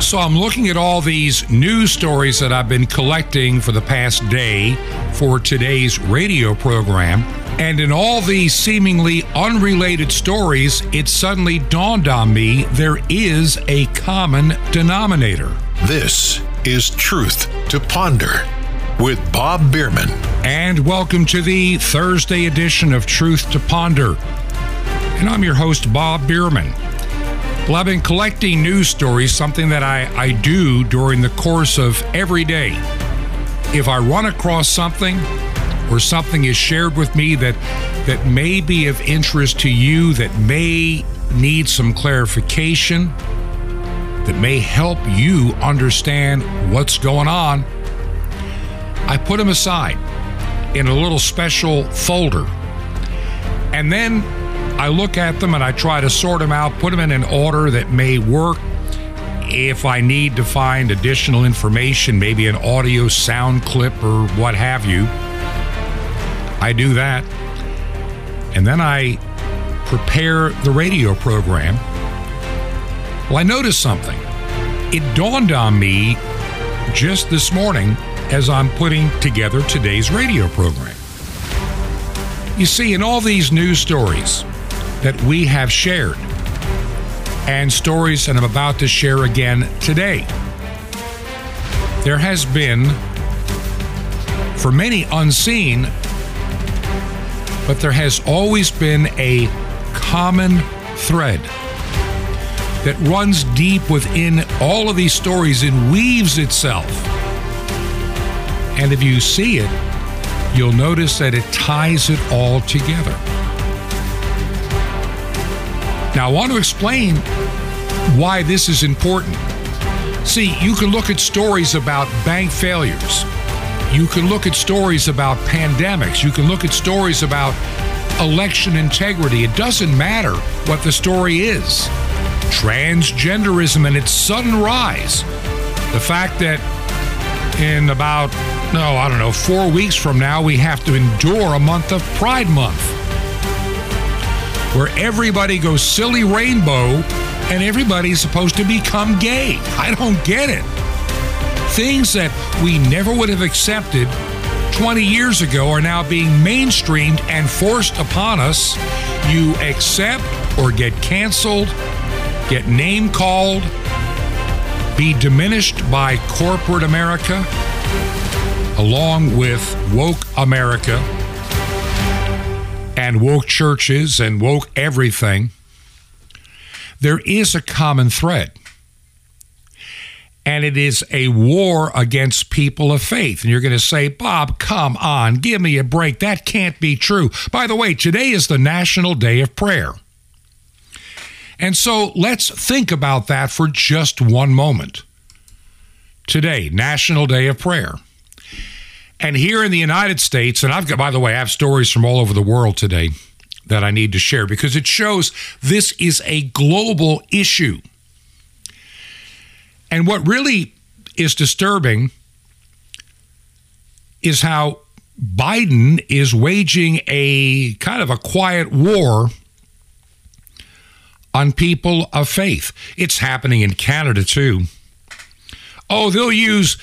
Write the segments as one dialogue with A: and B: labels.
A: So I'm looking at all these news stories that I've been collecting for the past day for today's radio program. And in all these seemingly unrelated stories, it suddenly dawned on me there is a common denominator.
B: This is Truth to Ponder with Bob Bierman.
A: And welcome to the Thursday edition of Truth to Ponder. And I'm your host, Bob Bierman. Well, I've been collecting news stories, something that I, I do during the course of every day. If I run across something or something is shared with me that that may be of interest to you, that may need some clarification, that may help you understand what's going on, I put them aside in a little special folder. And then I look at them and I try to sort them out, put them in an order that may work. If I need to find additional information, maybe an audio sound clip or what have you, I do that. And then I prepare the radio program. Well, I noticed something. It dawned on me just this morning as I'm putting together today's radio program. You see, in all these news stories, that we have shared and stories that I'm about to share again today. There has been, for many unseen, but there has always been a common thread that runs deep within all of these stories and weaves itself. And if you see it, you'll notice that it ties it all together. Now, I want to explain why this is important. See, you can look at stories about bank failures. You can look at stories about pandemics. You can look at stories about election integrity. It doesn't matter what the story is. Transgenderism and its sudden rise. The fact that in about, no, I don't know, four weeks from now, we have to endure a month of Pride Month where everybody goes silly rainbow and everybody's supposed to become gay. I don't get it. Things that we never would have accepted 20 years ago are now being mainstreamed and forced upon us. You accept or get canceled, get name called, be diminished by corporate America, along with woke America and woke churches and woke everything, there is a common thread. And it is a war against people of faith. And you're going to say, Bob, come on, give me a break. That can't be true. By the way, today is the National Day of Prayer. And so let's think about that for just one moment. Today, National Day of Prayer. And here in the United States, and I've got, by the way, I have stories from all over the world today that I need to share because it shows this is a global issue. And what really is disturbing is how Biden is waging a kind of a quiet war on people of faith. It's happening in Canada too. Oh, they'll use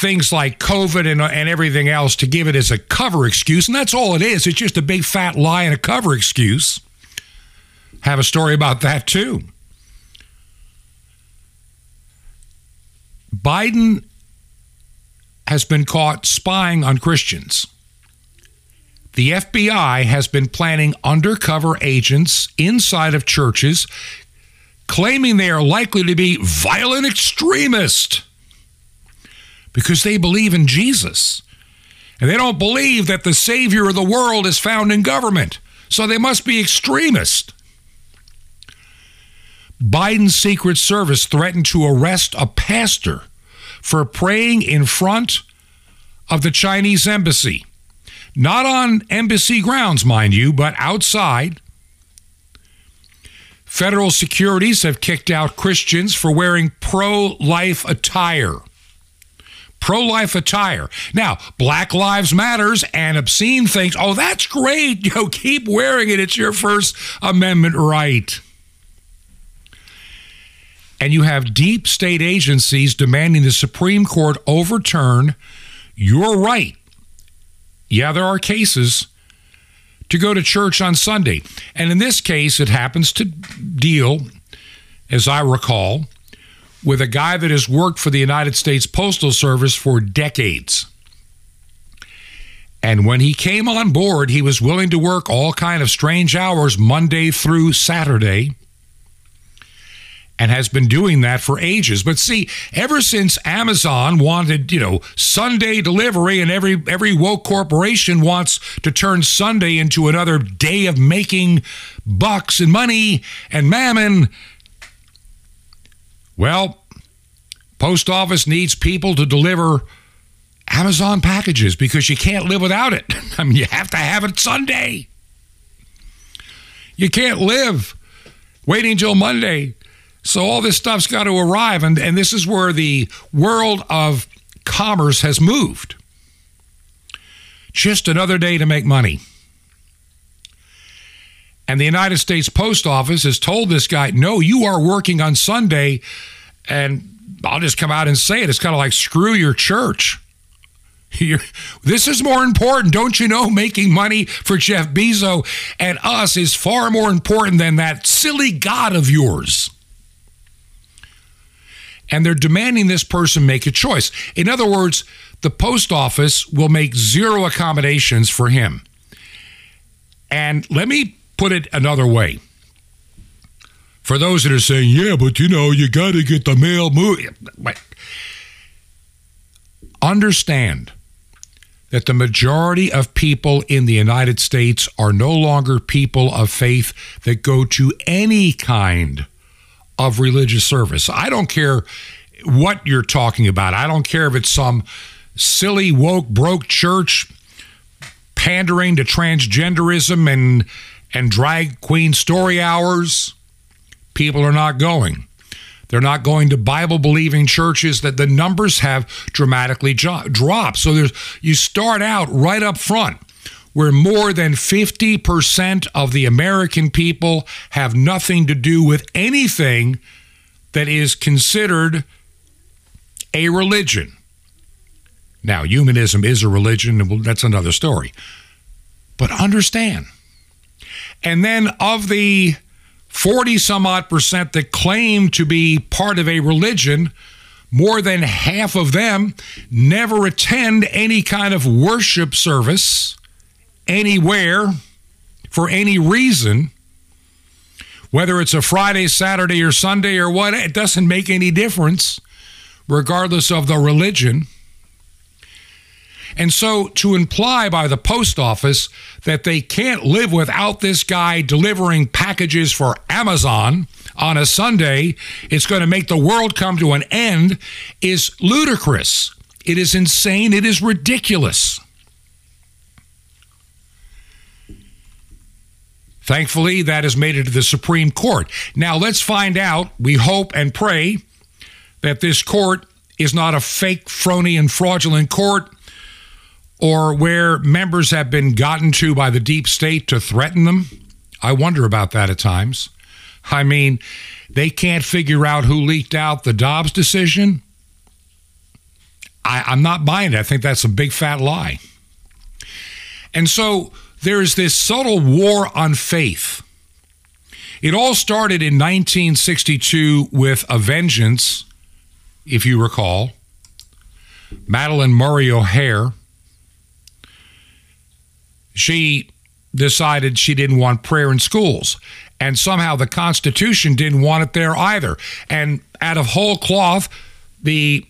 A: things like COVID and, and everything else to give it as a cover excuse. And that's all it is. It's just a big fat lie and a cover excuse. Have a story about that too. Biden has been caught spying on Christians. The FBI has been planting undercover agents inside of churches, claiming they are likely to be violent extremists because they believe in Jesus. And they don't believe that the Savior of the world is found in government. So they must be extremists. Biden's Secret Service threatened to arrest a pastor for praying in front of the Chinese embassy. Not on embassy grounds, mind you, but outside. Federal securities have kicked out Christians for wearing pro life attire pro life attire. Now, Black Lives Matters and obscene things. Oh, that's great. You know, keep wearing it. It's your First Amendment right. and you have deep state agencies demanding the Supreme Court overturn your right. Yeah, there are cases to go to church on Sunday. And in this case, it happens to deal, as I recall, with a guy that has worked for the United States Postal Service for decades. And when he came on board, he was willing to work all kind of strange hours Monday through Saturday and has been doing that for ages. But see, ever since Amazon wanted, you know, Sunday delivery and every every woke corporation wants to turn Sunday into another day of making bucks and money and mammon, well, post office needs people to deliver Amazon packages because you can't live without it. I mean, you have to have it Sunday. You can't live waiting until Monday so all this stuff's got to arrive, and, and this is where the world of commerce has moved. Just another day to make money. And the United States Post Office has told this guy, no, you are working on Sunday. And I'll just come out and say it. It's kind of like screw your church. You're, this is more important. Don't you know? Making money for Jeff Bezos and us is far more important than that silly God of yours and they're demanding this person make a choice. In other words, the post office will make zero accommodations for him. And let me put it another way. For those that are saying, yeah, but you know, you got to get the mail moving. Understand that the majority of people in the United States are no longer people of faith that go to any kind of religious service. I don't care what you're talking about. I don't care if it's some silly, woke, broke church pandering to transgenderism and and drag queen story hours. People are not going. They're not going to Bible believing churches that the numbers have dramatically dropped. So there's you start out right up front where more than 50% of the American people have nothing to do with anything that is considered a religion. Now, humanism is a religion, and that's another story. But understand. And then of the 40 some odd percent that claim to be part of a religion, more than half of them never attend any kind of worship service anywhere for any reason, whether it's a Friday, Saturday, or Sunday or what, it doesn't make any difference, regardless of the religion. And so to imply by the post office that they can't live without this guy delivering packages for Amazon on a Sunday, it's going to make the world come to an end, is ludicrous. It is insane. It is ridiculous. Thankfully, that has made it to the Supreme Court. Now, let's find out. We hope and pray that this court is not a fake, phony, and fraudulent court or where members have been gotten to by the deep state to threaten them. I wonder about that at times. I mean, they can't figure out who leaked out the Dobbs decision. I, am not buying it. I think that's a big fat lie. And so there's this subtle war on faith. It all started in 1962 with A Vengeance, if you recall. Madalyn Murray O'Hair. She decided she didn't want prayer in schools. And somehow the Constitution didn't want it there either. And out of whole cloth, the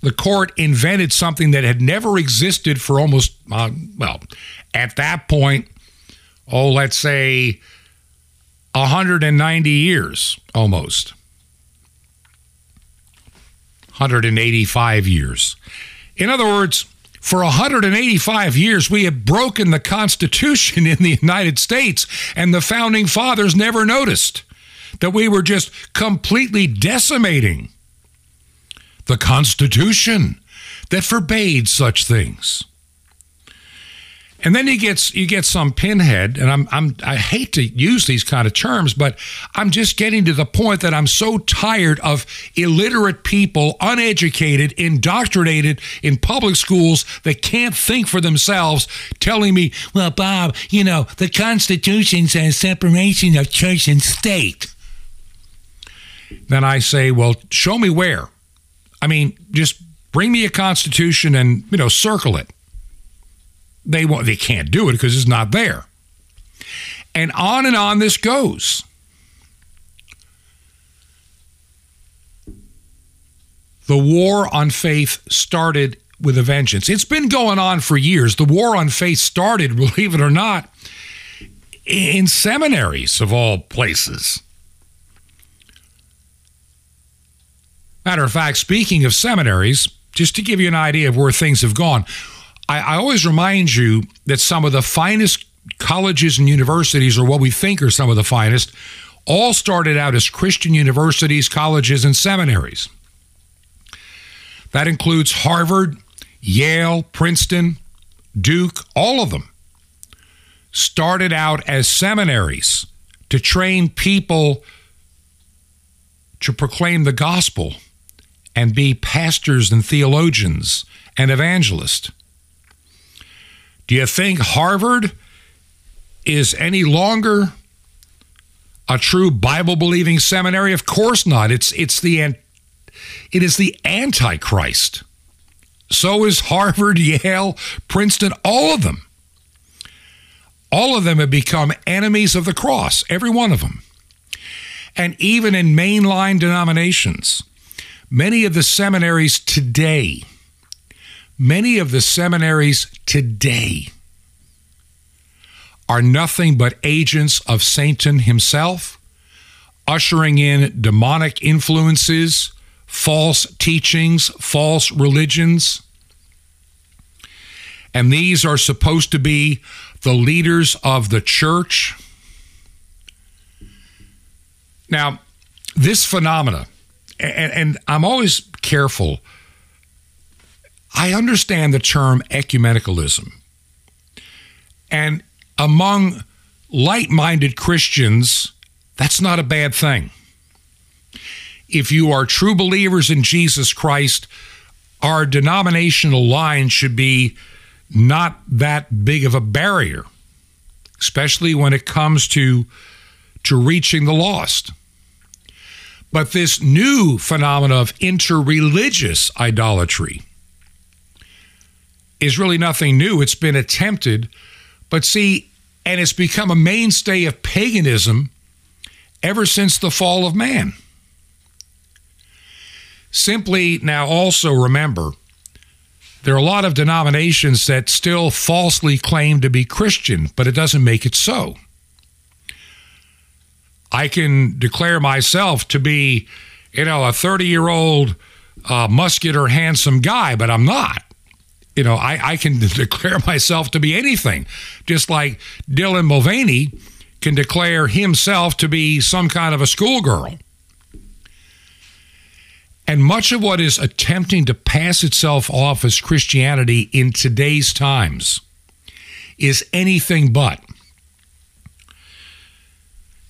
A: the court invented something that had never existed for almost, uh, well, at that point, oh, let's say 190 years almost. 185 years. In other words, for 185 years, we have broken the Constitution in the United States, and the founding fathers never noticed that we were just completely decimating the Constitution that forbade such things. And then you get you get some pinhead, and I'm I'm I hate to use these kind of terms, but I'm just getting to the point that I'm so tired of illiterate people, uneducated, indoctrinated in public schools that can't think for themselves, telling me, "Well, Bob, you know the Constitution says separation of church and state." Then I say, "Well, show me where." I mean, just bring me a Constitution and you know circle it they want they can't do it because it's not there. And on and on this goes. The war on faith started with a vengeance. It's been going on for years. The war on faith started, believe it or not, in seminaries of all places. Matter of fact, speaking of seminaries, just to give you an idea of where things have gone, I, I always remind you that some of the finest colleges and universities, or what we think are some of the finest, all started out as Christian universities, colleges, and seminaries. That includes Harvard, Yale, Princeton, Duke, all of them started out as seminaries to train people to proclaim the gospel and be pastors and theologians and evangelists. Do you think Harvard is any longer a true Bible believing seminary? Of course not. It's it's the it is the antichrist. So is Harvard, Yale, Princeton, all of them. All of them have become enemies of the cross, every one of them. And even in mainline denominations, many of the seminaries today Many of the seminaries today are nothing but agents of Satan himself, ushering in demonic influences, false teachings, false religions. And these are supposed to be the leaders of the church. Now, this phenomena, and, and I'm always careful I understand the term ecumenicalism. And among light minded Christians, that's not a bad thing. If you are true believers in Jesus Christ, our denominational line should be not that big of a barrier, especially when it comes to, to reaching the lost. But this new phenomenon of interreligious idolatry, is really nothing new. It's been attempted, but see, and it's become a mainstay of paganism ever since the fall of man. Simply now also remember there are a lot of denominations that still falsely claim to be Christian, but it doesn't make it so. I can declare myself to be, you know, a 30 year old uh, muscular, handsome guy, but I'm not you know, I, I can declare myself to be anything, just like Dylan Mulvaney can declare himself to be some kind of a schoolgirl. And much of what is attempting to pass itself off as Christianity in today's times is anything but.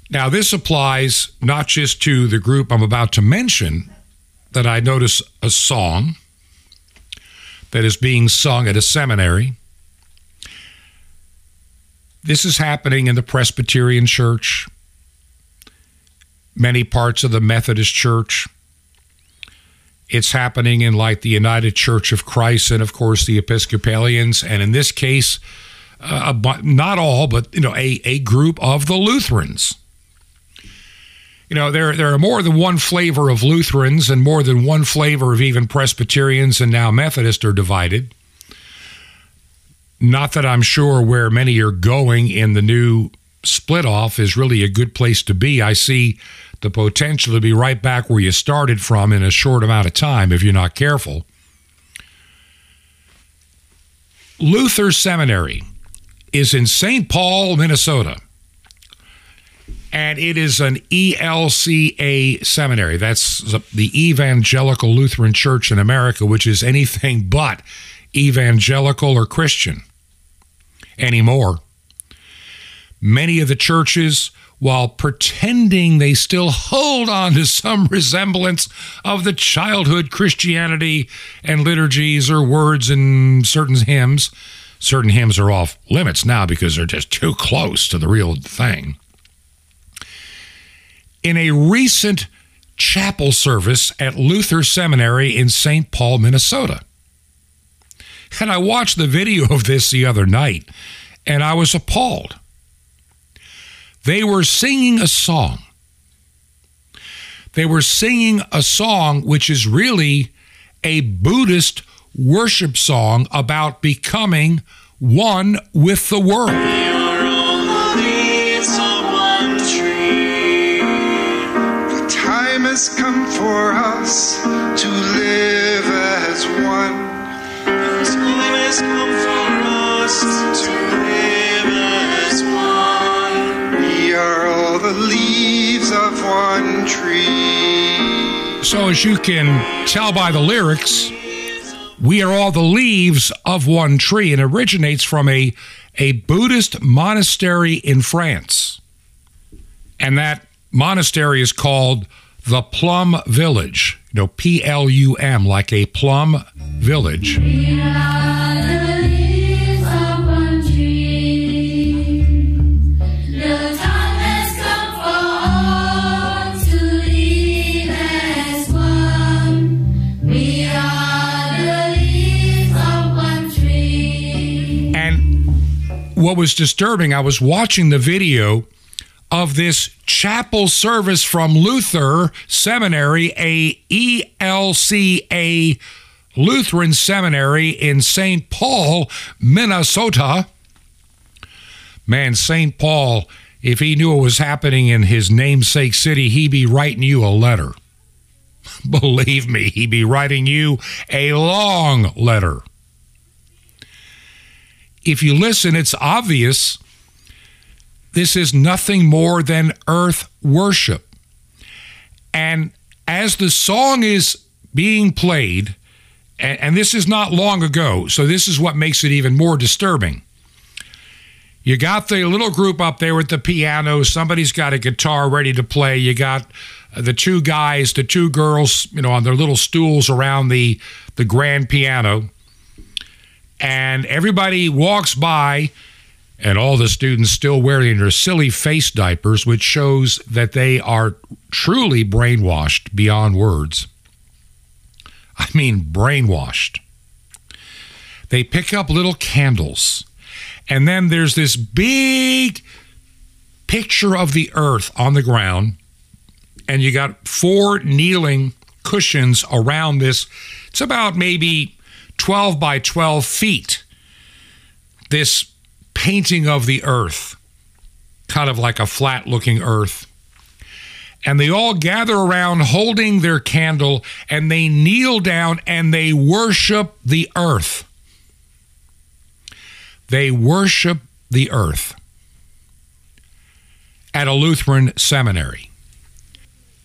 A: Now, this applies not just to the group I'm about to mention, that I notice a song that is being sung at a seminary. This is happening in the Presbyterian Church, many parts of the Methodist Church. It's happening in like the United Church of Christ and of course the Episcopalians and in this case uh, not all but you know a, a group of the Lutherans you know, there there are more than one flavor of Lutherans and more than one flavor of even Presbyterians and now Methodists are divided. Not that I'm sure where many are going in the new split off is really a good place to be. I see the potential to be right back where you started from in a short amount of time if you're not careful. Luther Seminary is in St. Paul, Minnesota and it is an ELCA seminary. That's the Evangelical Lutheran Church in America, which is anything but evangelical or Christian. anymore. Many of the churches, while pretending they still hold on to some resemblance of the childhood Christianity and liturgies or words in certain hymns, certain hymns are off limits now because they're just too close to the real thing. In a recent chapel service at Luther Seminary in St. Paul, Minnesota. And I watched the video of this the other night and I was appalled. They were singing a song. They were singing a song which is really a Buddhist worship song about becoming one with the world.
C: Has come for us to live as one. The time has come for us to live as one. We are all the leaves of one tree.
A: So, as you can tell by the lyrics, we are all the leaves of one tree and originates from a, a Buddhist monastery in France. And that monastery is called the Plum Village. You know, P L U M, like a plum village. And what was disturbing, I was watching the video of this chapel service from Luther Seminary, a ELCA Lutheran Seminary in St. Paul, Minnesota. Man, St. Paul, if he knew what was happening in his namesake city, he'd be writing you a letter. Believe me, he'd be writing you a long letter. If you listen, it's obvious this is nothing more than earth worship. And as the song is being played, and, and, this is not long ago, so this is what makes it even more disturbing. You got the little group up there with the piano, somebody's got a guitar ready to play. You got uh, the two guys, the two girls, you know, on their little stools around the the grand piano. And everybody walks by and all the students still wearing their silly face diapers, which shows that they are truly brainwashed beyond words. I mean, brainwashed. They pick up little candles, and then there's this big picture of the earth on the ground, and you got four kneeling cushions around this. It's about maybe 12 by 12 feet. This painting of the earth, kind of like a flat looking earth. And they all gather around holding their candle and they kneel down and they worship the earth. They worship the earth at a Lutheran seminary.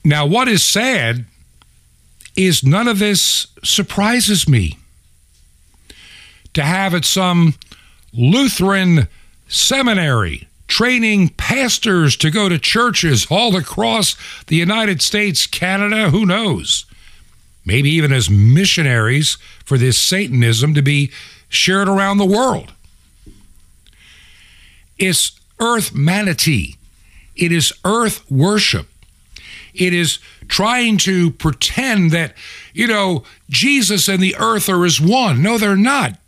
A: Now, what is sad is none of this surprises me. To have at some Lutheran Seminary, training pastors to go to churches all across the United States, Canada, who knows? Maybe even as missionaries for this Satanism to be shared around the world. It's earth manatee. It is earth worship. It is trying to pretend that, you know, Jesus and the earth are as one. No, they're not.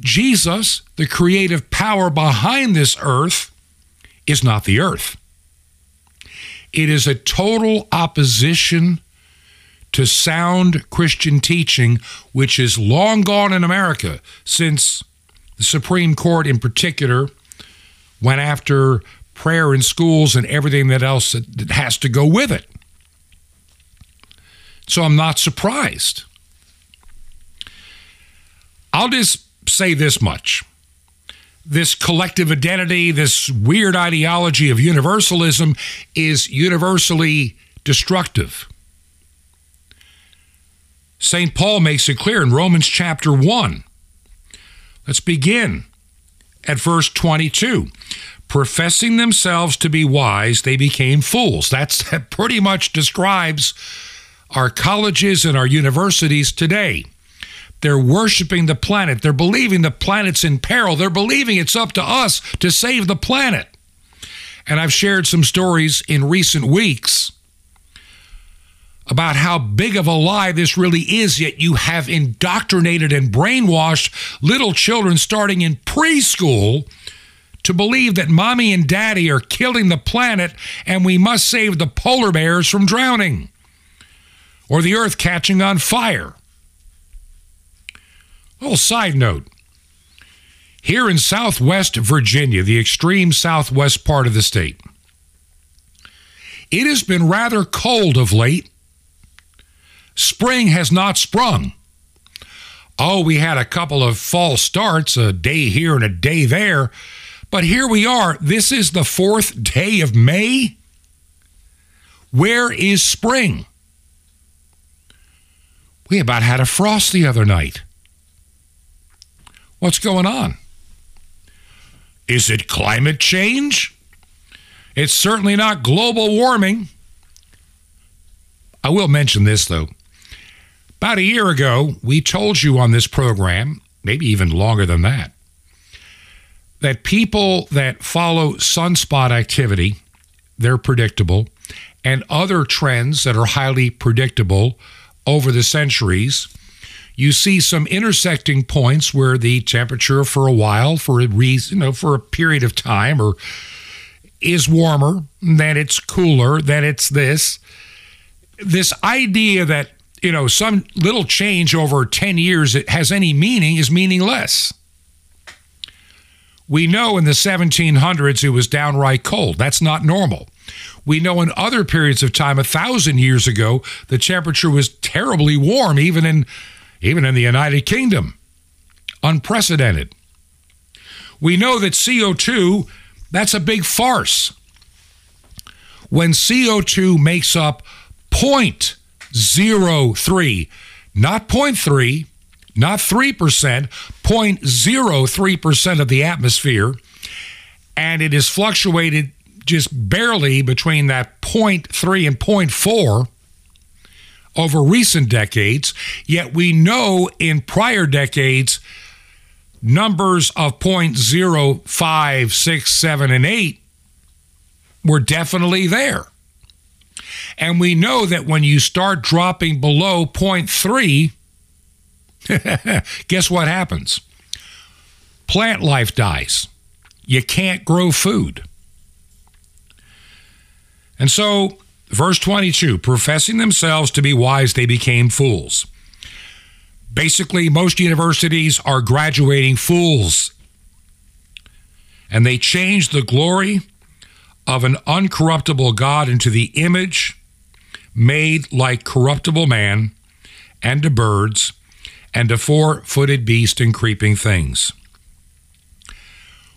A: Jesus, the creative power behind this earth, is not the earth. It is a total opposition to sound Christian teaching, which is long gone in America since the Supreme Court, in particular, went after prayer in schools and everything that else that has to go with it. So I'm not surprised. I'll just say this much this collective identity, this weird ideology of universalism is universally destructive. St. Paul makes it clear in Romans chapter 1. Let's begin at verse 22. Professing themselves to be wise, they became fools. That's, that pretty much describes our colleges and our universities today. They're worshiping the planet. They're believing the planet's in peril. They're believing it's up to us to save the planet. And I've shared some stories in recent weeks about how big of a lie this really is, yet you have indoctrinated and brainwashed little children starting in preschool to believe that mommy and daddy are killing the planet and we must save the polar bears from drowning or the earth catching on fire. A little side note. Here in southwest Virginia, the extreme southwest part of the state, it has been rather cold of late. Spring has not sprung. Oh, we had a couple of false starts, a day here and a day there. But here we are. This is the fourth day of May. Where is spring? We about had a frost the other night. What's going on? Is it climate change? It's certainly not global warming. I will mention this, though. About a year ago, we told you on this program, maybe even longer than that, that people that follow sunspot activity, they're predictable, and other trends that are highly predictable over the centuries, you see some intersecting points where the temperature for a while, for a reason, you know, for a period of time, or is warmer, then it's cooler, then it's this. This idea that, you know, some little change over 10 years it has any meaning is meaningless. We know in the 1700s it was downright cold. That's not normal. We know in other periods of time, a thousand years ago, the temperature was terribly warm, even in even in the United Kingdom. Unprecedented. We know that CO2, that's a big farce. When CO2 makes up 0.03, not 0.3, not 3%, 0.03% of the atmosphere, and it is fluctuated just barely between that 0.3 and 0.4 over recent decades, yet we know in prior decades numbers of 0.05, 6, 7, and 8 were definitely there. And we know that when you start dropping below 0.3, guess what happens? Plant life dies. You can't grow food. And so, verse 22 professing themselves to be wise, they became fools. Basically, most universities are graduating fools. And they changed the glory of an uncorruptible God into the image made like corruptible man and to birds and to four footed beast and creeping things.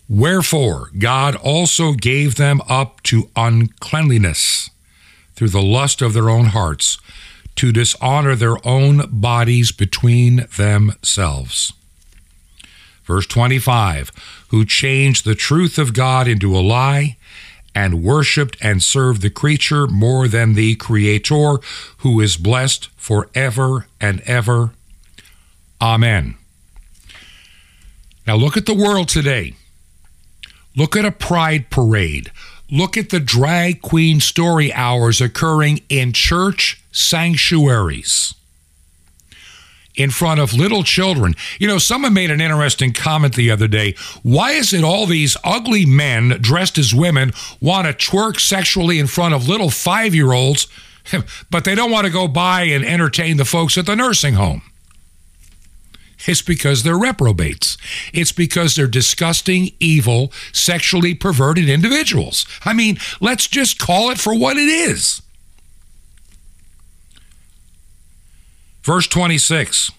A: Wherefore, God also gave them up to uncleanliness through the lust of their own hearts, to dishonor their own bodies between themselves. Verse 25 Who changed the truth of God into a lie, and worshiped and served the creature more than the Creator, who is blessed forever and ever. Amen. Now look at the world today. Look at a pride parade. Look at the drag queen story hours occurring in church sanctuaries in front of little children. You know, someone made an interesting comment the other day. Why is it all these ugly men dressed as women want to twerk sexually in front of little five year olds, but they don't want to go by and entertain the folks at the nursing home? It's because they're reprobates. It's because they're disgusting, evil, sexually perverted individuals. I mean, let's just call it for what it is. Verse 26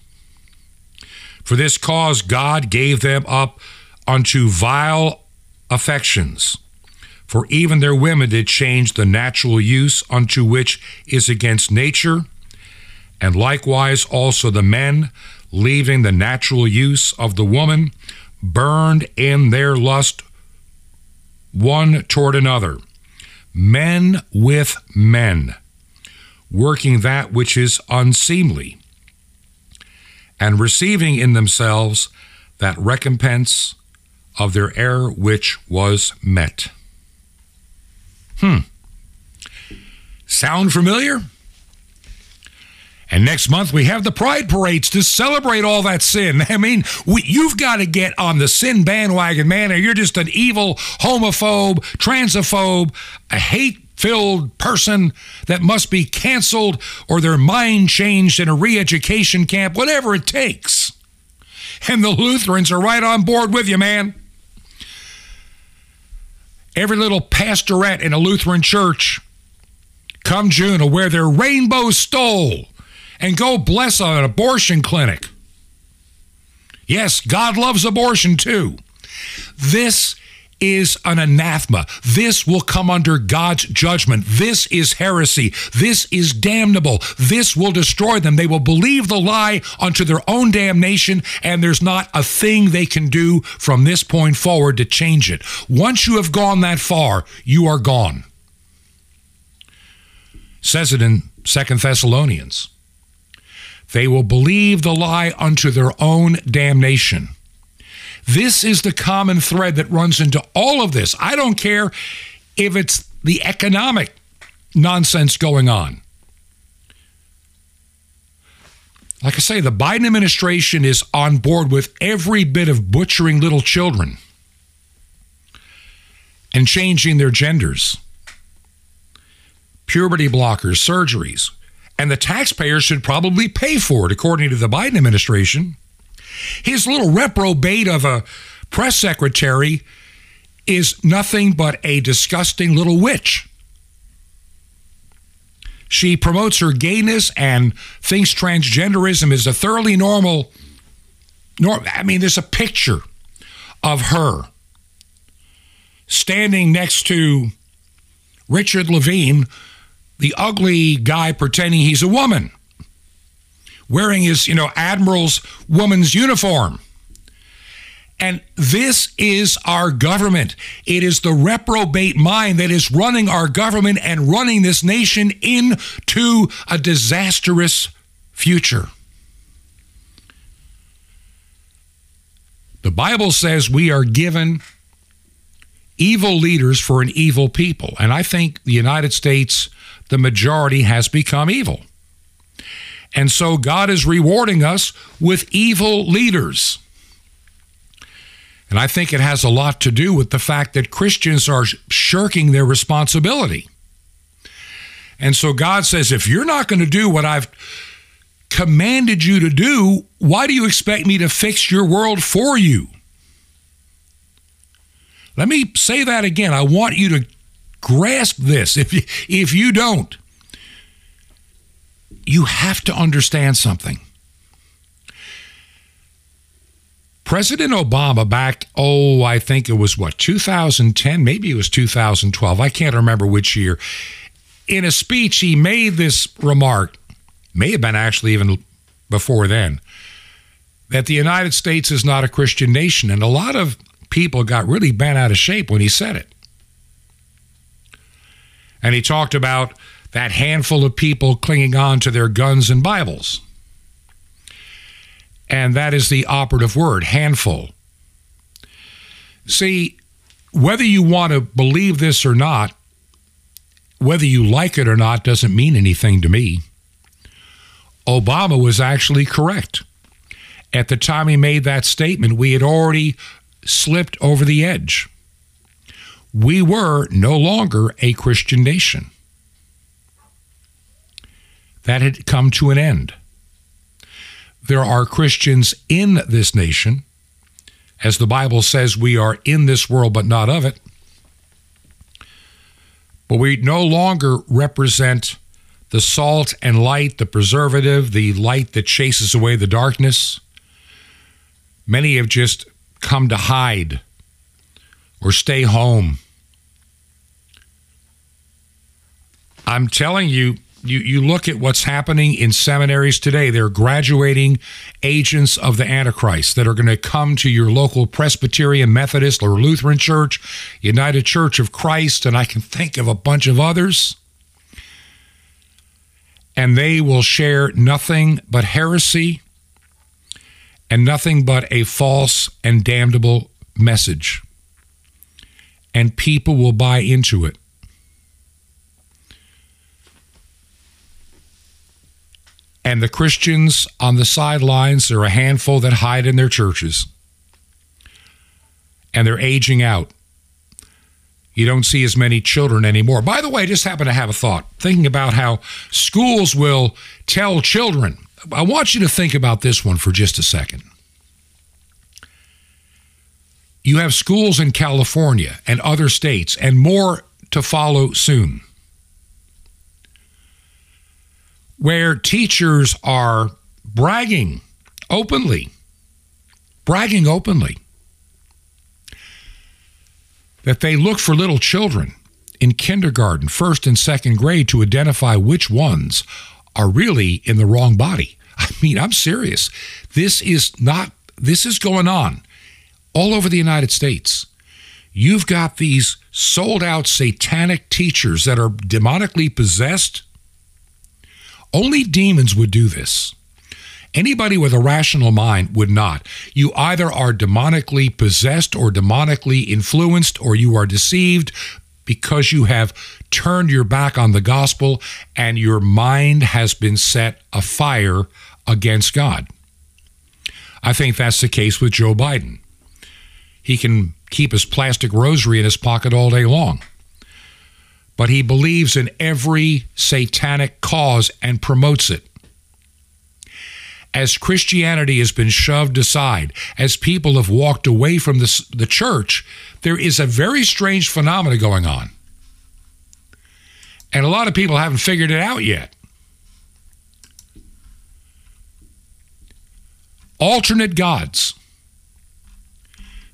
A: For this cause God gave them up unto vile affections. For even their women did change the natural use unto which is against nature, and likewise also the men leaving the natural use of the woman, burned in their lust one toward another. Men with men, working that which is unseemly, and receiving in themselves that recompense of their error which was met. Hmm. Sound familiar? And next month we have the pride parades to celebrate all that sin. I mean, we, you've got to get on the sin bandwagon, man, or you're just an evil homophobe, transphobe, a hate filled person that must be canceled or their mind changed in a re education camp, whatever it takes. And the Lutherans are right on board with you, man. Every little pastorette in a Lutheran church come June will wear their rainbow stole and go bless an abortion clinic. Yes, God loves abortion too. This is an anathema. This will come under God's judgment. This is heresy. This is damnable. This will destroy them. They will believe the lie unto their own damnation, and there's not a thing they can do from this point forward to change it. Once you have gone that far, you are gone. Says it in Second Thessalonians. They will believe the lie unto their own damnation. This is the common thread that runs into all of this. I don't care if it's the economic nonsense going on. Like I say, the Biden administration is on board with every bit of butchering little children and changing their genders, puberty blockers, surgeries. And the taxpayers should probably pay for it, according to the Biden administration. His little reprobate of a press secretary is nothing but a disgusting little witch. She promotes her gayness and thinks transgenderism is a thoroughly normal. Norm, I mean, there's a picture of her standing next to Richard Levine, the ugly guy pretending he's a woman wearing his, you know, admiral's woman's uniform. And this is our government. It is the reprobate mind that is running our government and running this nation into a disastrous future. The Bible says we are given evil leaders for an evil people. And I think the United States, the majority, has become evil. And so God is rewarding us with evil leaders. And I think it has a lot to do with the fact that Christians are shirking their responsibility. And so God says, if you're not going to do what I've commanded you to do, why do you expect me to fix your world for you? Let me say that again. I want you to grasp this. If you, if you don't, you have to understand something. President Obama, back, oh, I think it was what, 2010, maybe it was 2012, I can't remember which year. In a speech, he made this remark, may have been actually even before then, that the United States is not a Christian nation. And a lot of people got really bent out of shape when he said it. And he talked about that handful of people clinging on to their guns and Bibles. And that is the operative word handful. See, whether you want to believe this or not, whether you like it or not, doesn't mean anything to me. Obama was actually correct. At the time he made that statement, we had already slipped over the edge. We were no longer a Christian nation that had come to an end. There are Christians in this nation. As the Bible says, we are in this world, but not of it. But we no longer represent the salt and light, the preservative, the light that chases away the darkness. Many have just come to hide or stay home. I'm telling you, You, you look at what's happening in seminaries today. They're graduating agents of the Antichrist that are going to come to your local Presbyterian, Methodist, or Lutheran church, United Church of Christ, and I can think of a bunch of others. And they will share nothing but heresy and nothing but a false and damnable message. And people will buy into it. And the Christians on the sidelines are a handful that hide in their churches. And they're aging out. You don't see as many children anymore. By the way, I just happen to have a thought, thinking about how schools will tell children. I want you to think about this one for just a second. You have schools in California and other states, and more to follow soon where teachers are bragging openly, bragging openly that they look for little children in kindergarten, first and second grade to identify which ones are really in the wrong body. I mean, I'm serious. This is not, this is going on all over the United States. You've got these sold out satanic teachers that are demonically possessed only demons would do this. Anybody with a rational mind would not. You either are demonically possessed or demonically influenced, or you are deceived because you have turned your back on the gospel and your mind has been set afire against God. I think that's the case with Joe Biden. He can keep his plastic rosary in his pocket all day long but he believes in every satanic cause and promotes it. As Christianity has been shoved aside, as people have walked away from the, the church, there is a very strange phenomena going on. And a lot of people haven't figured it out yet. Alternate gods.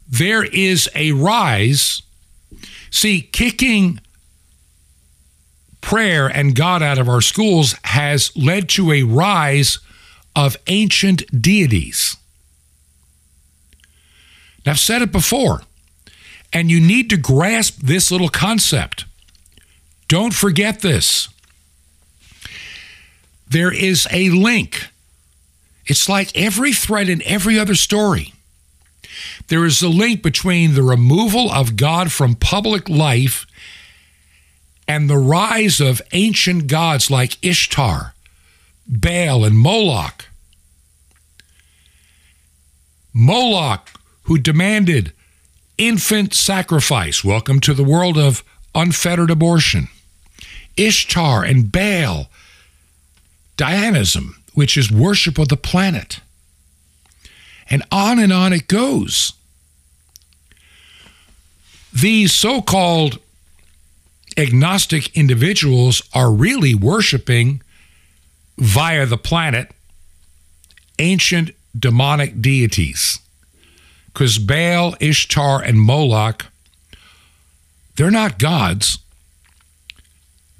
A: There is a rise. See, kicking prayer and God out of our schools has led to a rise of ancient deities. Now, I've said it before, and you need to grasp this little concept. Don't forget this. There is a link. It's like every thread in every other story. There is a link between the removal of God from public life and the rise of ancient gods like Ishtar, Baal, and Moloch. Moloch, who demanded infant sacrifice. Welcome to the world of unfettered abortion. Ishtar and Baal, Gaianism, which is worship of the planet. And on and on it goes. These so called agnostic individuals are really worshiping via the planet ancient demonic deities. Because Baal, Ishtar, and Moloch, they're not gods,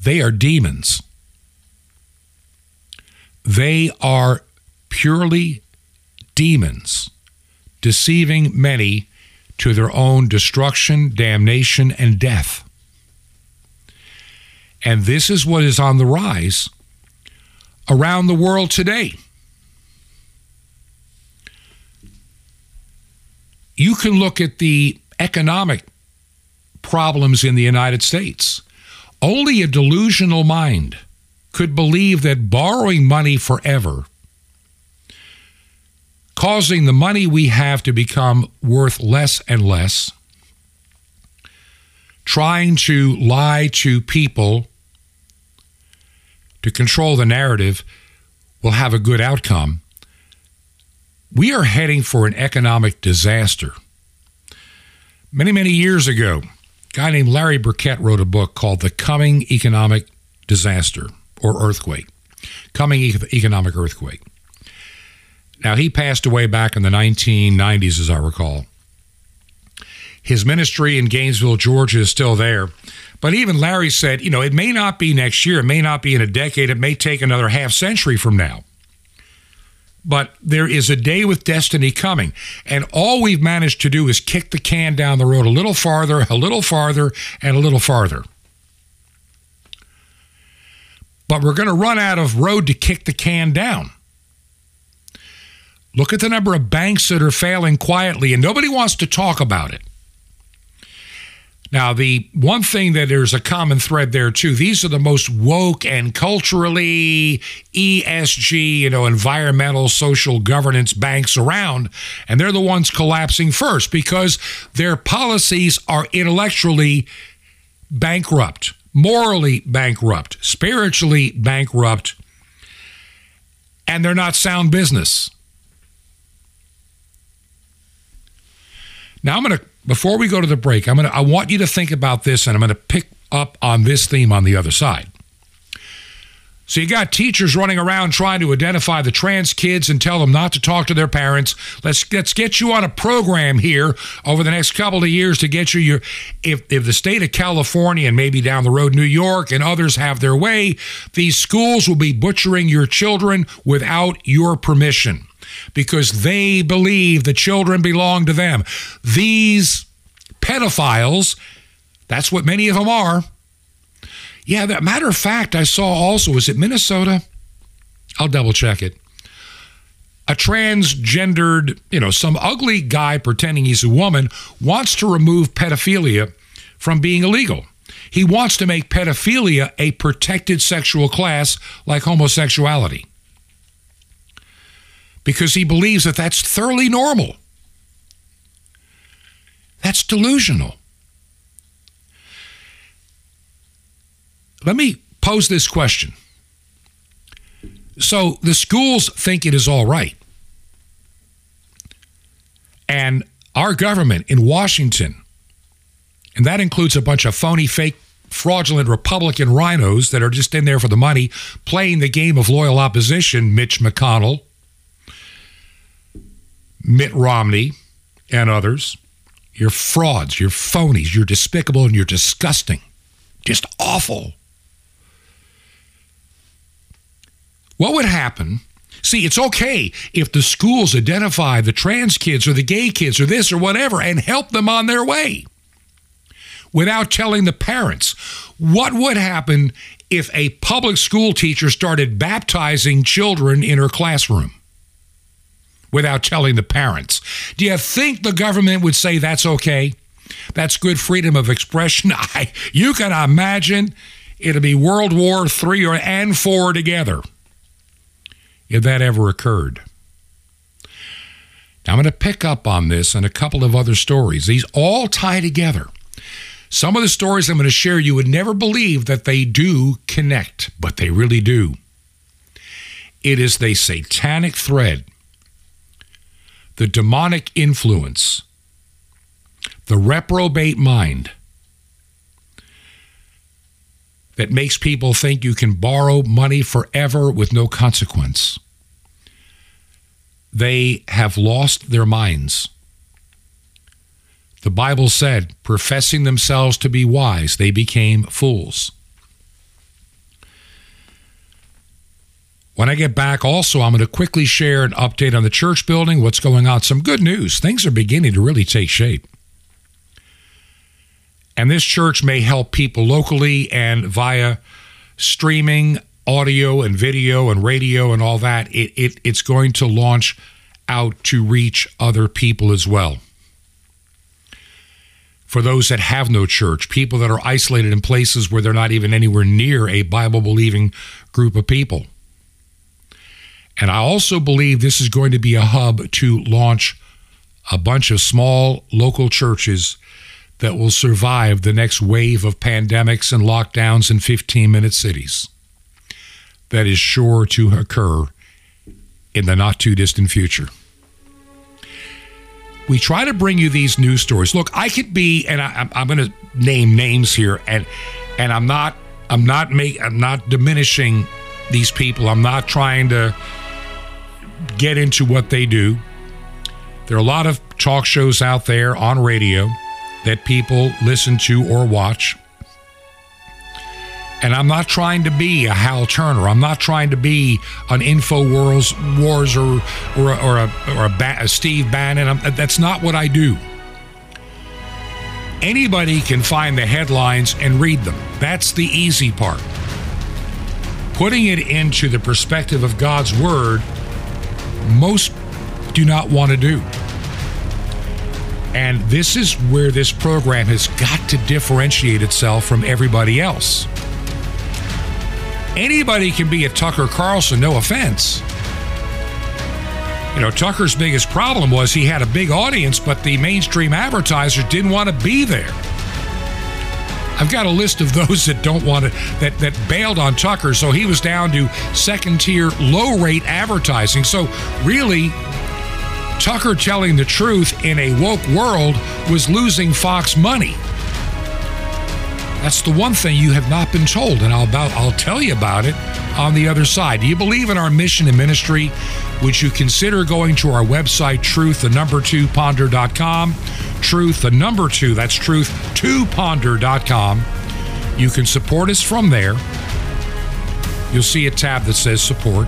A: they are demons. They are purely demons, deceiving many to their own destruction, damnation, and death. And this is what is on the rise around the world today. You can look at the economic problems in the United States. Only a delusional mind could believe that borrowing money forever, causing the money we have to become worth less and less, trying to lie to people to control the narrative will have a good outcome. We are heading for an economic disaster. Many, many years ago, a guy named Larry Burkett wrote a book called The Coming Economic Disaster or Earthquake. Coming Economic Earthquake. Now, he passed away back in the 1990s, as I recall. His ministry in Gainesville, Georgia is still there. But even Larry said, you know, it may not be next year, it may not be in a decade, it may take another half century from now. But there is a day with destiny coming. And all we've managed to do is kick the can down the road a little farther, a little farther, and a little farther. But we're going to run out of road to kick the can down. Look at the number of banks that are failing quietly, and nobody wants to talk about it. Now, the one thing that there's a common thread there too, these are the most woke and culturally ESG, you know, environmental social governance banks around, and they're the ones collapsing first because their policies are intellectually bankrupt, morally bankrupt, spiritually bankrupt, and they're not sound business. Now I'm going to before we go to the break, I'm going to I want you to think about this and I'm going to pick up on this theme on the other side. So you got teachers running around trying to identify the trans kids and tell them not to talk to their parents. Let's let's get you on a program here over the next couple of years to get you your if if the state of California and maybe down the road New York and others have their way, these schools will be butchering your children without your permission because they believe the children belong to them. These pedophiles, that's what many of them are. Yeah, that matter of fact, I saw also, was it Minnesota? I'll double check it. A transgendered, you know, some ugly guy pretending he's a woman wants to remove pedophilia from being illegal. He wants to make pedophilia a protected sexual class like homosexuality because he believes that that's thoroughly normal. That's delusional. Let me pose this question. So the schools think it is all right. And our government in Washington, and that includes a bunch of phony, fake, fraudulent Republican rhinos that are just in there for the money, playing the game of loyal opposition, Mitch McConnell, Mitt Romney and others. You're frauds, you're phonies, you're despicable, and you're disgusting. Just awful. What would happen? See, it's okay if the schools identify the trans kids or the gay kids or this or whatever and help them on their way without telling the parents. What would happen if a public school teacher started baptizing children in her classroom? Without telling the parents. Do you think the government would say that's okay? That's good freedom of expression. I, you can imagine it'll be World War Three or, and four together if that ever occurred. Now, I'm going to pick up on this and a couple of other stories. These all tie together. Some of the stories I'm going to share you would never believe that they do connect, but they really do. It is the satanic thread the demonic influence, the reprobate mind that makes people think you can borrow money forever with no consequence. They have lost their minds. The Bible said, professing themselves to be wise, they became fools. When I get back, also, I'm going to quickly share an update on the church building, what's going on. Some good news. Things are beginning to really take shape. And this church may help people locally and via streaming, audio and video and radio and all that. It, it, it's going to launch out to reach other people as well. For those that have no church, people that are isolated in places where they're not even anywhere near a Bible believing group of people. And I also believe this is going to be a hub to launch a bunch of small local churches that will survive the next wave of pandemics and lockdowns in 15 minute cities. That is sure to occur in the not too distant future. We try to bring you these news stories. Look, I could be, and I, am going to name names here, and and I'm not, I'm not make, I'm not diminishing these people. I'm not trying to get into what they do. There are a lot of talk shows out there on radio. that people listen to or watch. And I'm not trying to be a Hal Turner. I'm not trying to be an Infowars Wars or or a, or a, or a, ba- a Steve Bannon. I'm, that's not what I do. Anybody can find the headlines and read them. That's the easy part. Putting it into the perspective of God's Word, most do not want to do. And this is where this program has got to differentiate itself from everybody else. Anybody can be a Tucker Carlson, no offense. You know, Tucker's biggest problem was he had a big audience, but the mainstream advertisers didn't want to be there. I've got a list of those that don't want to that that bailed on Tucker, so he was down to second tier, low rate advertising. So really, Tucker telling the truth in a woke world was losing Fox money. That's the one thing you have not been told, and I'll about I'll tell you about it on the other side. Do you believe in our mission and ministry? Would you consider going to our website, truth, the number two ponder.com? Truth, the number two, that's truth, two ponder.com. You can support us from there. You'll see a tab that says support,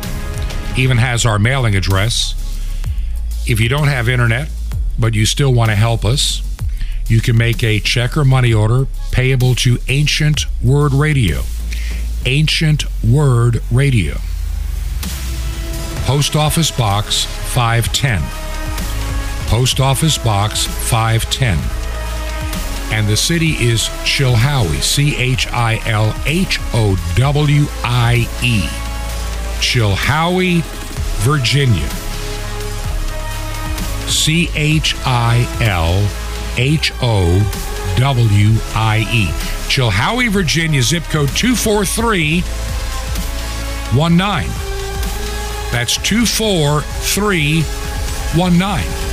A: even has our mailing address. If you don't have internet, but you still want to help us, you can make a check or money order payable to Ancient Word Radio. Ancient Word Radio. Post Office Box 510. Post Office Box 510. And the city is Chilhowie, C H I L H O W I E. Chilhowie, Virginia. C H I L H O W I E. Chilhowie, Virginia, zip code 24319. That's 24319.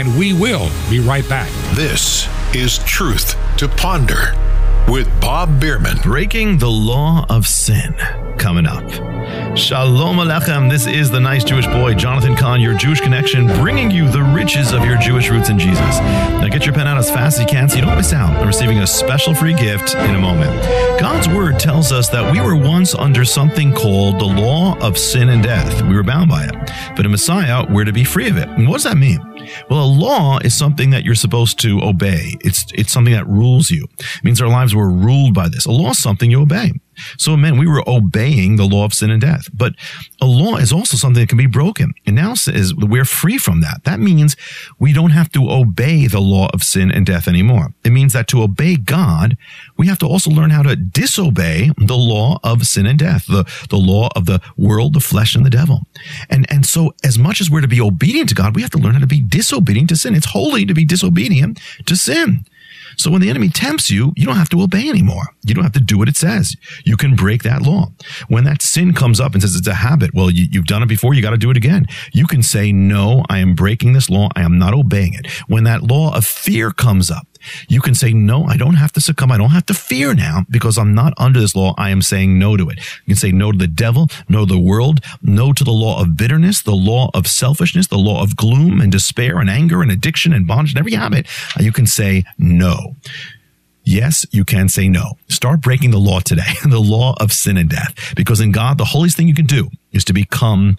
A: And we will be right back.
B: This is Truth to Ponder with Bob Bierman.
D: Breaking the Law of Sin. Coming up. Shalom Aleichem. This is the nice Jewish boy, Jonathan Cahn, your Jewish connection, bringing you the riches of your Jewish roots in Jesus. Now get your pen out as fast as you can so you don't miss out on receiving a special free gift in a moment. God's word tells us that we were once under something called the law of sin and death. We were bound by it. But in Messiah, we're to be free of it. And what does that mean? Well, a law is something that you're supposed to obey. It's it's something that rules you. It means our lives were ruled by this. A law is something you obey. So it meant we were obeying the law of sin and death. But a law is also something that can be broken. And now says we're free from that. That means we don't have to obey the law of sin and death anymore. It means that to obey God, we have to also learn how to disobey the law of sin and death, the, the law of the world, the flesh, and the devil. And, and so as much as we're to be obedient to God, we have to learn how to be disobedient to sin. It's holy to be disobedient to sin. So when the enemy tempts you, you don't have to obey anymore. You don't have to do what it says. You can break that law. When that sin comes up and says it's a habit, well, you, have done it before, you got to do it again. You can say, no, I am breaking this law. I am not obeying it. When that law of fear comes up, you can say, no, I don't have to succumb. I don't have to fear now because I'm not under this law. I am saying no to it. You can say no to the devil, no to the world, no to the law of bitterness, the law of selfishness, the law of gloom and despair and anger and addiction and bondage and every habit. You can say no. Yes, you can say no. Start breaking the law today, the law of sin and death, because in God, the holiest thing you can do is to become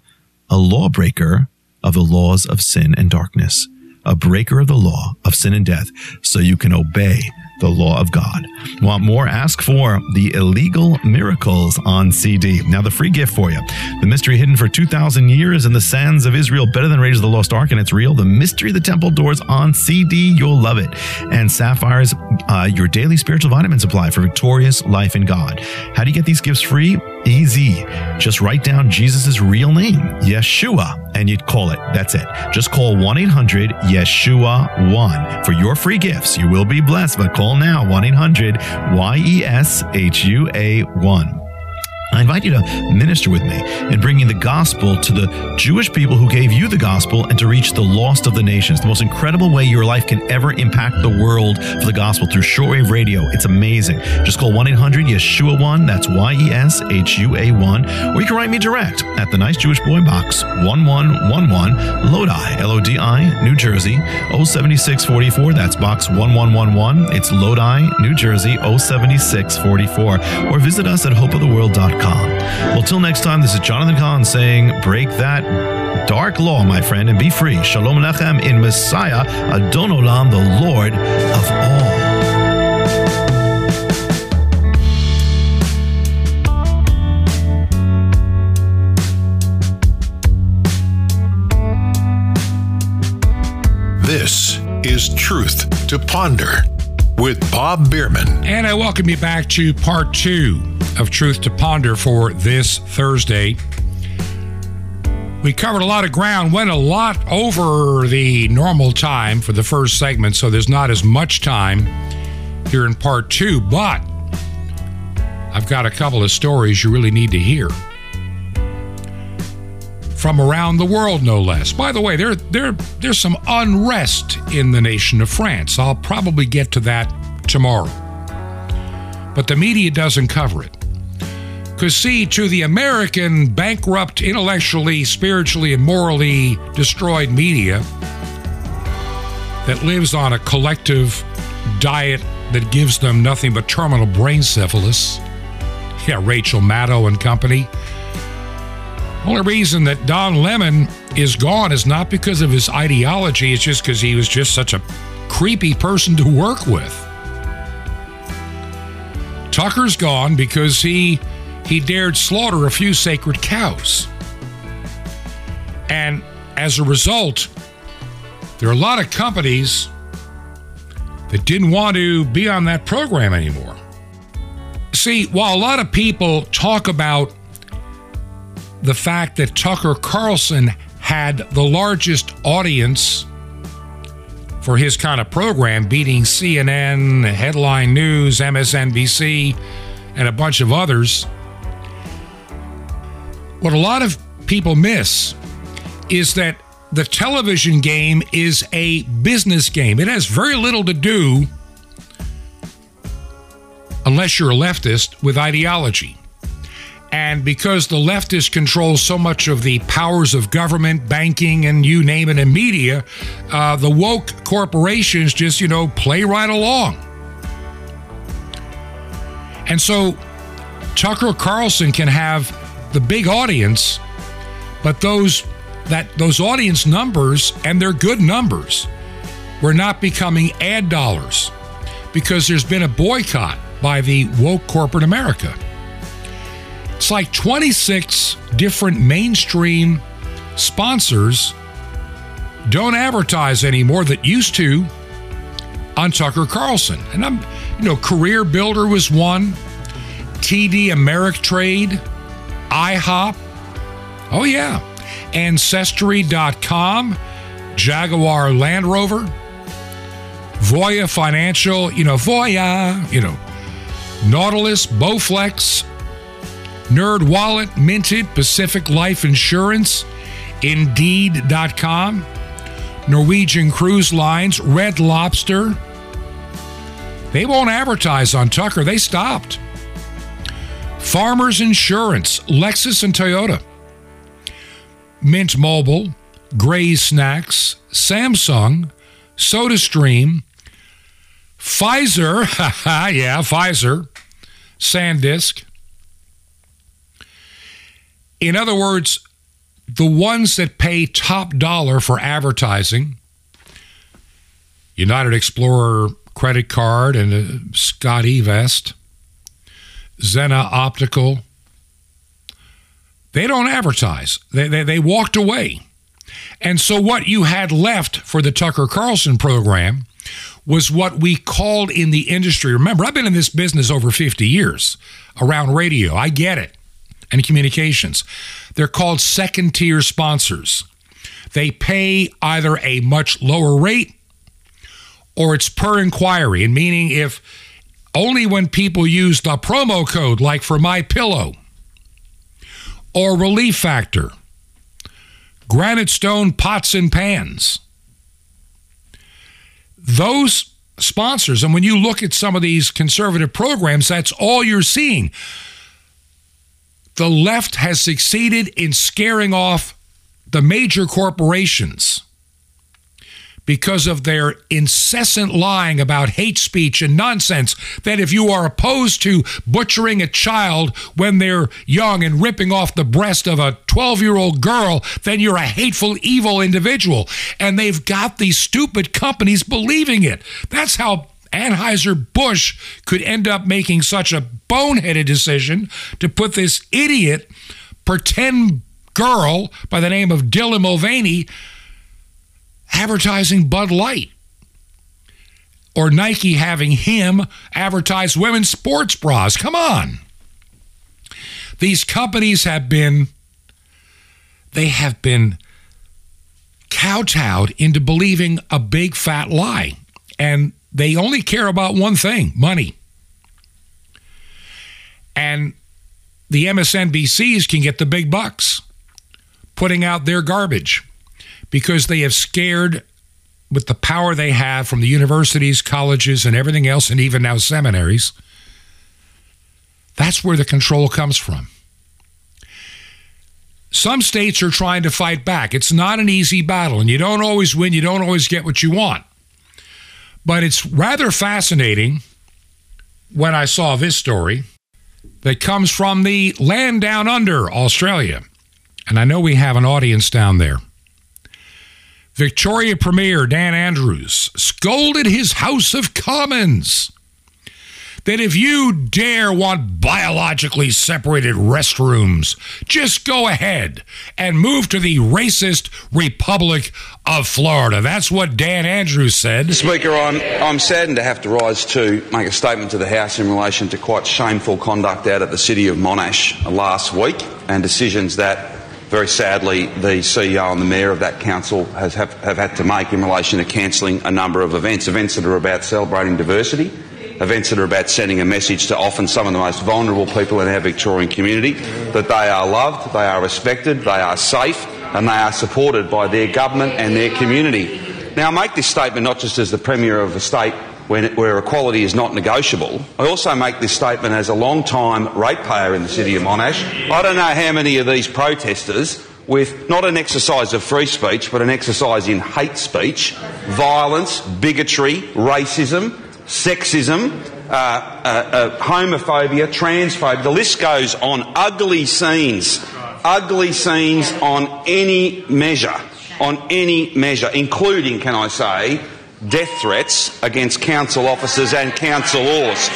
D: a lawbreaker of the laws of sin and darkness a breaker of the law of sin and death, so you can obey the law of God. Want more? Ask for the illegal miracles on CD. Now, the free gift for you the mystery hidden for 2,000 years in the sands of Israel, better than Raiders of the Lost Ark, and it's real. The mystery of the temple doors on CD. You'll love it. And Sapphires, uh, your daily spiritual vitamin supply for victorious life in God. How do you get these gifts free? Easy. Just write down Jesus' real name, Yeshua, and you'd call it. That's it. Just call 1 800 Yeshua 1 for your free gifts. You will be blessed, but call now 1 800 Y E S H U A 1. I invite you to minister with me in bringing the gospel to the Jewish people who gave you the gospel and to reach the lost of the nations. The most incredible way your life can ever impact the world for the gospel through shortwave radio. It's amazing. Just call 1 800 Yeshua 1, that's Y E S H U A 1, or you can write me direct at the Nice Jewish Boy Box 1111 Lodi, L O D I, New Jersey 07644. That's box 1111. It's Lodi, New Jersey 07644. Or visit us at hopeoftheworld.com. Well, till next time, this is Jonathan Cahn saying, break that dark law, my friend, and be free. Shalom Lechem in Messiah, Adon Olam, the Lord of all.
B: This is Truth to Ponder with Bob Bierman.
A: And I welcome you back to part two of Truth to Ponder for this Thursday. We covered a lot of ground, went a lot over the normal time for the first segment, so there's not as much time here in part two, but I've got a couple of stories you really need to hear. From around the world, no less. By the way, there, there, there's some unrest in the nation of France. I'll probably get to that tomorrow. But the media doesn't cover it. Because, see, to the American bankrupt, intellectually, spiritually, and morally destroyed media that lives on a collective diet that gives them nothing but terminal brain syphilis, yeah, Rachel Maddow and company. Only reason that Don Lemon is gone is not because of his ideology, it's just because he was just such a creepy person to work with. Tucker's gone because he he dared slaughter a few sacred cows. And as a result, there are a lot of companies that didn't want to be on that program anymore. See, while a lot of people talk about the fact that Tucker Carlson had the largest audience for his kind of program, beating CNN, Headline News, MSNBC, and a bunch of others. What a lot of people miss is that the television game is a business game. It has very little to do, unless you're a leftist, with ideology. And because the leftists control so much of the powers of government, banking, and you name it, and media, uh, the woke corporations just, you know, play right along. And so Tucker Carlson can have the big audience, but those that those audience numbers and they're good numbers were not becoming ad dollars because there's been a boycott by the woke corporate America. It's like 26 different mainstream sponsors don't advertise anymore that used to on Tucker Carlson. And I'm, you know, Career Builder was one, TD Ameritrade, IHOP. Oh, yeah. Ancestry.com, Jaguar Land Rover, Voya Financial, you know, Voya, you know, Nautilus, Bowflex, Nerd Wallet, Minted, Pacific Life Insurance, Indeed.com, Norwegian Cruise Lines, Red Lobster. They won't advertise on Tucker. They stopped. Farmers Insurance, Lexus and Toyota, Mint Mobile, Gray's Snacks, Samsung, SodaStream, Pfizer, yeah, Pfizer, SanDisk. In other words, the ones that pay top dollar for advertising, United Explorer credit card and uh, a Scott E vest, Zenni Optical, they don't advertise. They, they, they walked away. And so, what you had left for the Tucker Carlson program was what we called in the industry. Remember, I've been in this business over 50 years around radio. I get it. And communications. They're called second tier sponsors. They pay either a much lower rate or it's per inquiry, and meaning if only when people use the promo code, like for my pillow, or Relief Factor, Granite Stone Pots and Pans. Those sponsors, and when you look at some of these conservative programs, that's all you're seeing. The left has succeeded in scaring off the major corporations because of their incessant lying about hate speech and nonsense that if you are opposed to butchering a child when they're young and ripping off the breast of a 12 year old girl, then you're a hateful, evil individual. And they've got these stupid companies believing it. That's how Anheuser-Busch could end up making such a boneheaded decision to put this idiot pretend girl by the name of Dylan Mulvaney advertising Bud Light. Or Nike having him advertise women's sports bras. Come on. These companies have been they have been kowtowed into believing a big fat lie. And they only care about one thing money. And the MSNBCs can get the big bucks putting out their garbage because they have scared with the power they have from the universities, colleges, and everything else, and even now seminaries. That's where the control comes from. Some states are trying to fight back. It's not an easy battle, and you don't always win, you don't always get what you want. But it's rather fascinating when I saw this story that comes from the land down under Australia. And I know we have an audience down there. Victoria Premier Dan Andrews scolded his House of Commons that if you dare want biologically separated restrooms, just go ahead and move to the racist Republic of Florida. That's what Dan Andrews said.
E: Speaker, I'm, I'm saddened to have to rise to make a statement to the House in relation to quite shameful conduct out at the City of Monash last week and decisions that very sadly, the CEO and the Mayor of that council has, have, have had to make in relation to cancelling a number of events, events that are about celebrating diversity, events that are about sending a message to often some of the most vulnerable people in our Victorian community that they are loved, they are respected, they are safe, and they are supported by their government and their community. Now, I make this statement not just as the Premier of a state when, where equality is not negotiable. I also make this statement as a long-time ratepayer in the city of Monash. I don't know how many of these protesters with not an exercise of free speech, but an exercise in hate speech, violence, bigotry, racism, sexism, uh, uh, uh, homophobia, transphobia. The list goes on. Ugly scenes, ugly scenes on any measure, on any measure, including, can I say, death threats against council officers and councillors.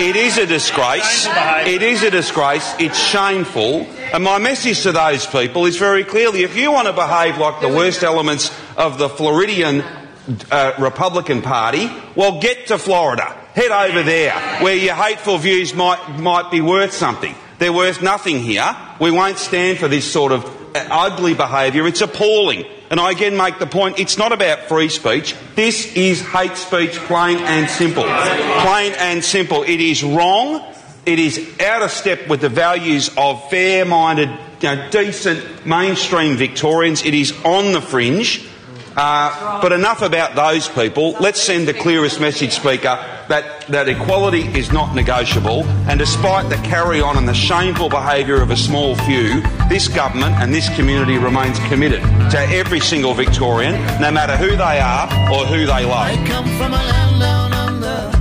E: It is a disgrace. It is a disgrace. It's shameful. And my message to those people is very clearly if you want to behave like the worst elements of the Floridian uh, Republican Party, well, get to Florida. Head over there where your hateful views might, might be worth something. They're worth nothing here. We won't stand for this sort of uh, ugly behaviour. It's appalling. And I again make the point, it's not about free speech. This is hate speech, plain and simple. Plain and simple. It is wrong. It is out of step with the values of fair-minded, you know, decent, mainstream Victorians. It is on the fringe. Uh, but enough about those people. Let's send the clearest message, Speaker, that, that equality is not negotiable. And despite the carry on and the shameful behaviour of a small few, this government and this community remains committed to every single Victorian, no matter who they are or who they love.
F: I come from a land down under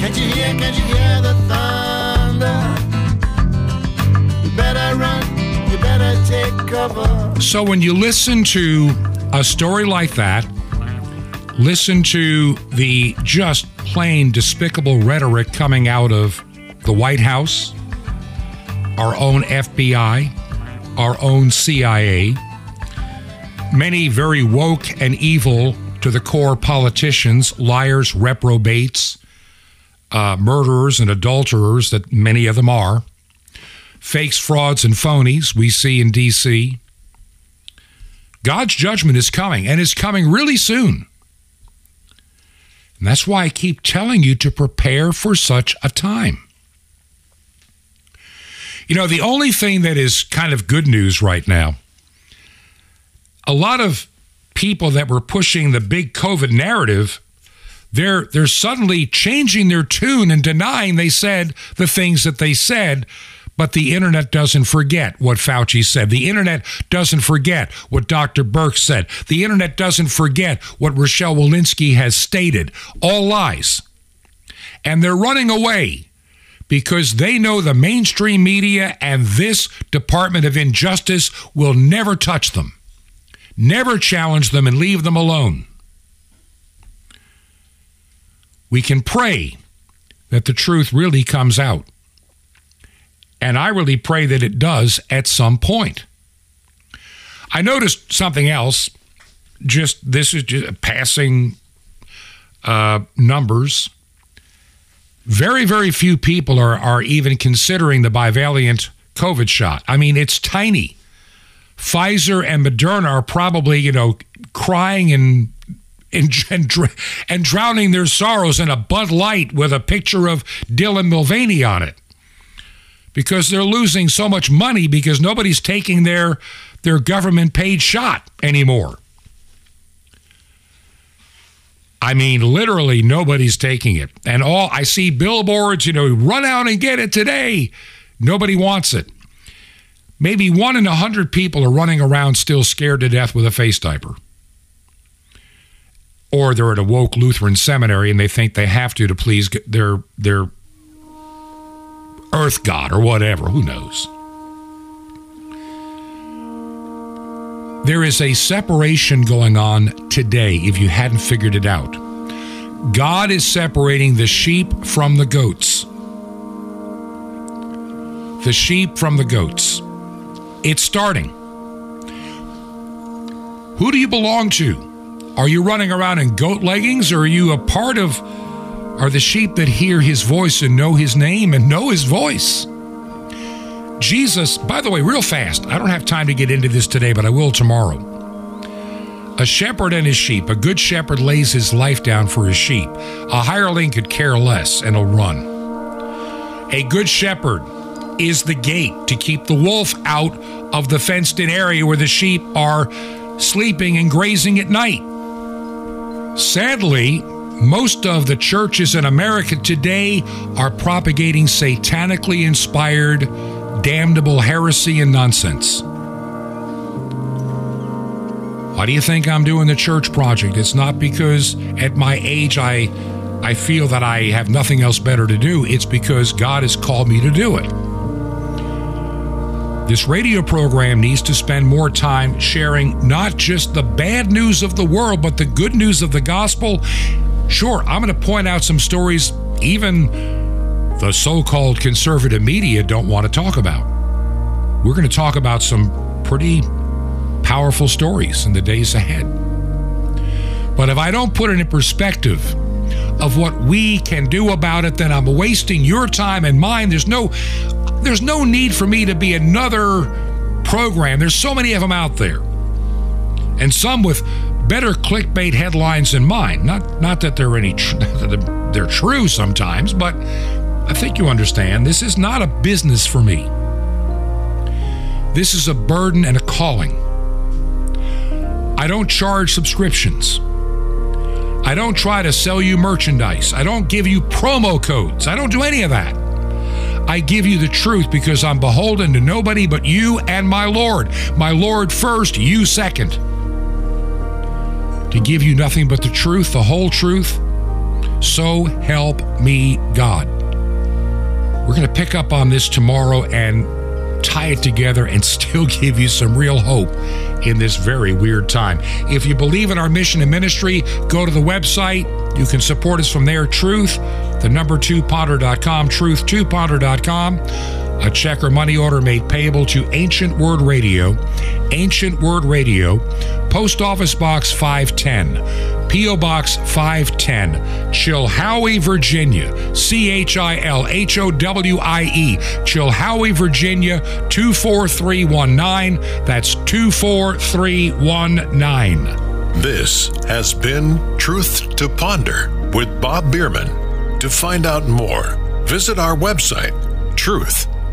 F: Can't you hear, can't you hear the thunder?
A: So when you listen to a story like that, listen to the just plain despicable rhetoric coming out of the White House, our own FBI, our own CIA, many very woke and evil to the core politicians, liars, reprobates, uh, murderers, and adulterers that many of them are, fakes, frauds, and phonies we see in D.C. God's judgment is coming, and it's coming really soon. And that's why I keep telling you to prepare for such a time. You know, the only thing that is kind of good news right now, a lot of people that were pushing the big COVID narrative, they're they're suddenly changing their tune and denying they said the things that they said. But the internet doesn't forget what Fauci said. The internet doesn't forget what Dr. Birx said. The internet doesn't forget what Rochelle Walensky has stated. All lies. And they're running away because they know the mainstream media and this Department of Injustice will never touch them, never challenge them, and leave them alone. We can pray that the truth really comes out. And I really pray that it does at some point. I noticed something else. Just this is just passing uh, numbers. Very, very few people are, are even considering the bivalent COVID shot. I mean, it's tiny. Pfizer and Moderna are probably, you know, crying and and, and, and drowning their sorrows in a Bud Light with a picture of Dylan Mulvaney on it because they're losing so much money because nobody's taking their their government paid shot anymore. I mean, literally nobody's taking it. And all I see billboards, you know, run out and get it today. Nobody wants it. Maybe one in a hundred people are running around still scared to death with a face diaper. Or they're at a woke Lutheran seminary and they think they have to to please their their earth god or whatever. Who knows? There is a separation going on today if you hadn't figured it out. God is separating the sheep from the goats. The sheep from the goats. It's starting. Who do you belong to? Are you running around in goat leggings or are you a part of are the sheep that hear his voice and know his name and know his voice? Jesus, by the way, real fast, I don't have time to get into this today, but I will tomorrow. A shepherd and his sheep, a good shepherd lays his life down for his sheep. A hireling could care less and will run. A good shepherd is the gate to keep the wolf out of the fenced in area where the sheep are sleeping and grazing at night. Sadly, most of the churches in America today are propagating satanically inspired damnable heresy and nonsense. Why do you think I'm doing the church project? It's not because at my age I I feel that I have nothing else better to do. It's because God has called me to do it. This radio program needs to spend more time sharing not just the bad news of the world, but the good news of the gospel. Sure, I'm going to point out some stories even the so called conservative media don't want to talk about. We're going to talk about some pretty powerful stories in the days ahead. But if I don't put it in perspective of what we can do about it, then I'm wasting your time and mine. There's no there's no need for me to be another program. There's so many of them out there. And some with better clickbait headlines than mine. Not not that they're any tr- they're true sometimes, but I think you understand. This is not a business for me. This is a burden and a calling. I don't charge subscriptions. I don't try to sell you merchandise. I don't give you promo codes. I don't do any of that. I give you the truth because I'm beholden to nobody but you and my Lord. My Lord first, you second. To give you nothing but the truth, the whole truth. So help me God. We're going to pick up on this tomorrow and tie it together and still give you some real hope in this very weird time. If you believe in our mission and ministry, go to the website. You can support us from there. Truth, the number two ponder.com, truth2ponder.com. A check or money order made payable to Ancient Word Radio, Ancient Word Radio, Post Office Box 510, P.O. Box 510, Chilhowie, Virginia, C H I L H O W I E, Chilhowie, Virginia 24319. That's 24319.
B: This has been Truth to Ponder with Bob Bierman. To find out more, visit our website, truth,